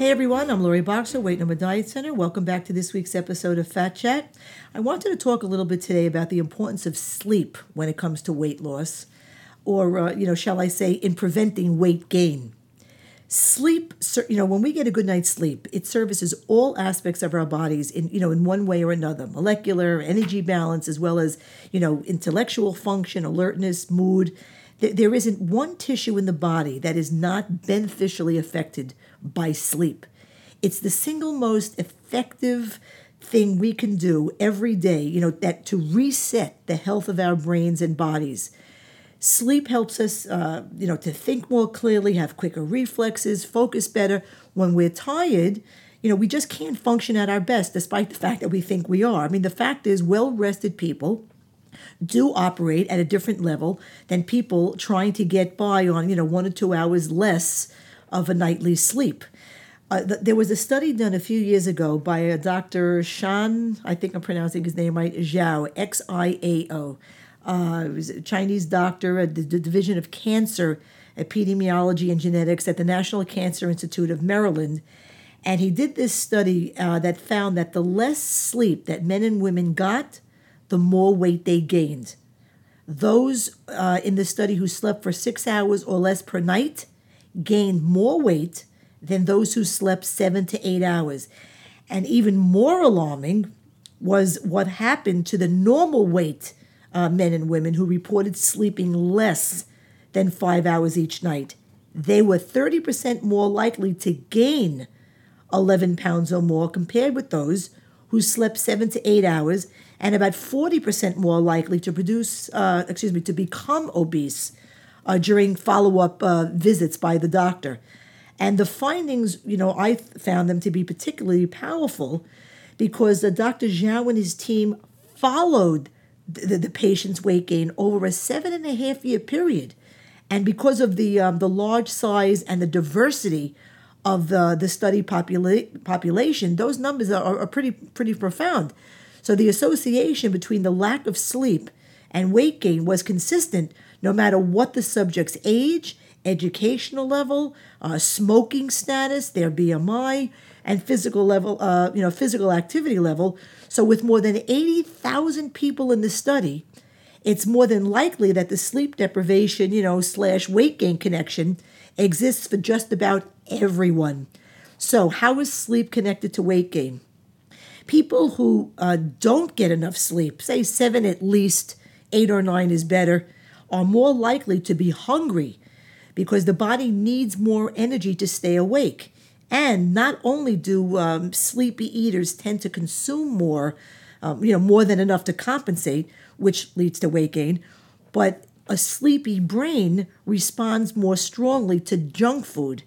Hey everyone, I'm Lori Boxer, Weight No More Diet Center. Welcome back to this week's episode of Fat Chat. I wanted to talk a little bit today about the importance of sleep when it comes to weight loss, or, uh, you know, shall I say, in preventing weight gain. Sleep, you know, when we get a good night's sleep, it services all aspects of our bodies in, you know, in one way or another molecular, energy balance, as well as, you know, intellectual function, alertness, mood. There isn't one tissue in the body that is not beneficially affected by sleep. It's the single most effective thing we can do every day, you know, that to reset the health of our brains and bodies. Sleep helps us, uh, you know, to think more clearly, have quicker reflexes, focus better. When we're tired, you know, we just can't function at our best despite the fact that we think we are. I mean, the fact is, well rested people do operate at a different level than people trying to get by on, you know, one or two hours less of a nightly sleep. Uh, th- there was a study done a few years ago by a Dr. Shan, I think I'm pronouncing his name right, Xiao, X I A O. Uh, was a Chinese doctor at the, the Division of Cancer Epidemiology and Genetics at the National Cancer Institute of Maryland. And he did this study uh, that found that the less sleep that men and women got, the more weight they gained. Those uh, in the study who slept for six hours or less per night gained more weight than those who slept seven to eight hours. And even more alarming was what happened to the normal weight uh, men and women who reported sleeping less than five hours each night. They were 30% more likely to gain 11 pounds or more compared with those who slept seven to eight hours, and about 40% more likely to produce, uh, excuse me, to become obese uh, during follow up uh, visits by the doctor. And the findings, you know, I found them to be particularly powerful because Dr. Zhao and his team followed the, the patient's weight gain over a seven and a half year period. And because of the, um, the large size and the diversity of the, the study popula- population, those numbers are, are pretty, pretty profound. So the association between the lack of sleep and weight gain was consistent no matter what the subject's age, educational level, uh, smoking status, their BMI, and physical level, uh, you know, physical activity level. So, with more than 80,000 people in the study, it's more than likely that the sleep deprivation, you know, slash weight gain connection exists for just about everyone. So, how is sleep connected to weight gain? People who uh, don't get enough sleep, say seven at least, eight or nine is better, are more likely to be hungry because the body needs more energy to stay awake. And not only do um, sleepy eaters tend to consume more, um, you know, more than enough to compensate, which leads to weight gain, but a sleepy brain responds more strongly to junk food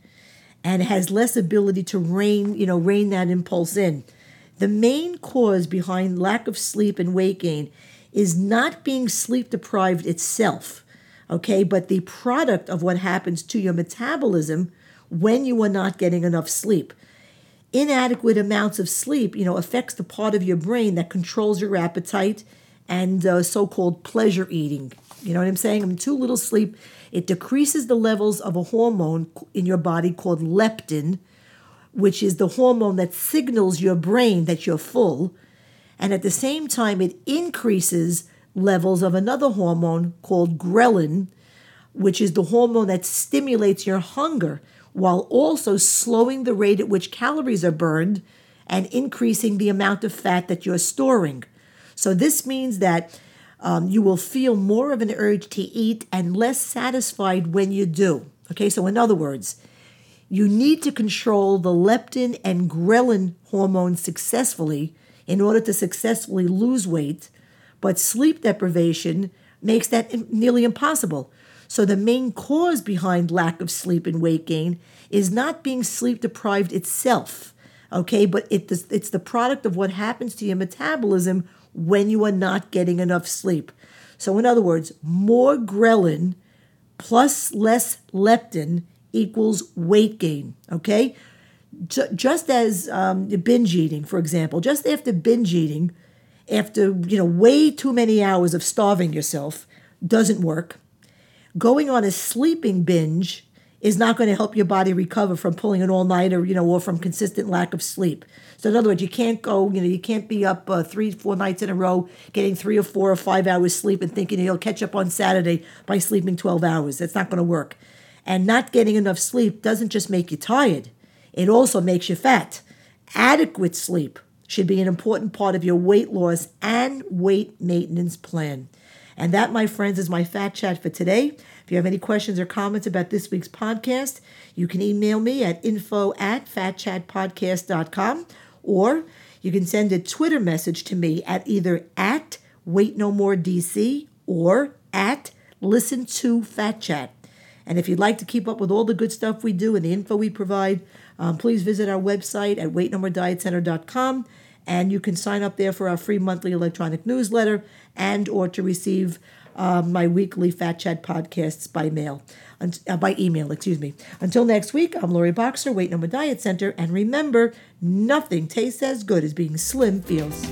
and has less ability to rein, you know, rein that impulse in. The main cause behind lack of sleep and weight gain is not being sleep deprived itself, okay, but the product of what happens to your metabolism when you are not getting enough sleep. Inadequate amounts of sleep, you know, affects the part of your brain that controls your appetite and uh, so-called pleasure eating. You know what I'm saying? I mean, too little sleep, it decreases the levels of a hormone in your body called leptin, which is the hormone that signals your brain that you're full and at the same time, it increases levels of another hormone called ghrelin, which is the hormone that stimulates your hunger while also slowing the rate at which calories are burned and increasing the amount of fat that you're storing. So, this means that um, you will feel more of an urge to eat and less satisfied when you do. Okay, so in other words, you need to control the leptin and ghrelin hormones successfully in order to successfully lose weight, but sleep deprivation makes that nearly impossible. So, the main cause behind lack of sleep and weight gain is not being sleep deprived itself, okay, but it, it's the product of what happens to your metabolism when you are not getting enough sleep. So, in other words, more ghrelin plus less leptin equals weight gain, okay? just as um, binge eating, for example, just after binge eating, after you know way too many hours of starving yourself, doesn't work. Going on a sleeping binge is not going to help your body recover from pulling an all nighter, you know, or from consistent lack of sleep. So in other words, you can't go, you know, you can't be up uh, three, four nights in a row, getting three or four or five hours sleep and thinking you'll catch up on Saturday by sleeping 12 hours. That's not going to work. And not getting enough sleep doesn't just make you tired, it also makes you fat. Adequate sleep should be an important part of your weight loss and weight maintenance plan. And that, my friends, is my fat chat for today. If you have any questions or comments about this week's podcast, you can email me at info at fatchatpodcast.com or you can send a Twitter message to me at either at Wait No More DC or at Listen to Fat Chat. And if you'd like to keep up with all the good stuff we do and the info we provide, um, please visit our website at weightnomoredietcenter.com and you can sign up there for our free monthly electronic newsletter and or to receive uh, my weekly Fat Chat podcasts by mail, uh, by email, excuse me. Until next week, I'm Lori Boxer, Weight No More Diet Center, and remember, nothing tastes as good as being slim feels.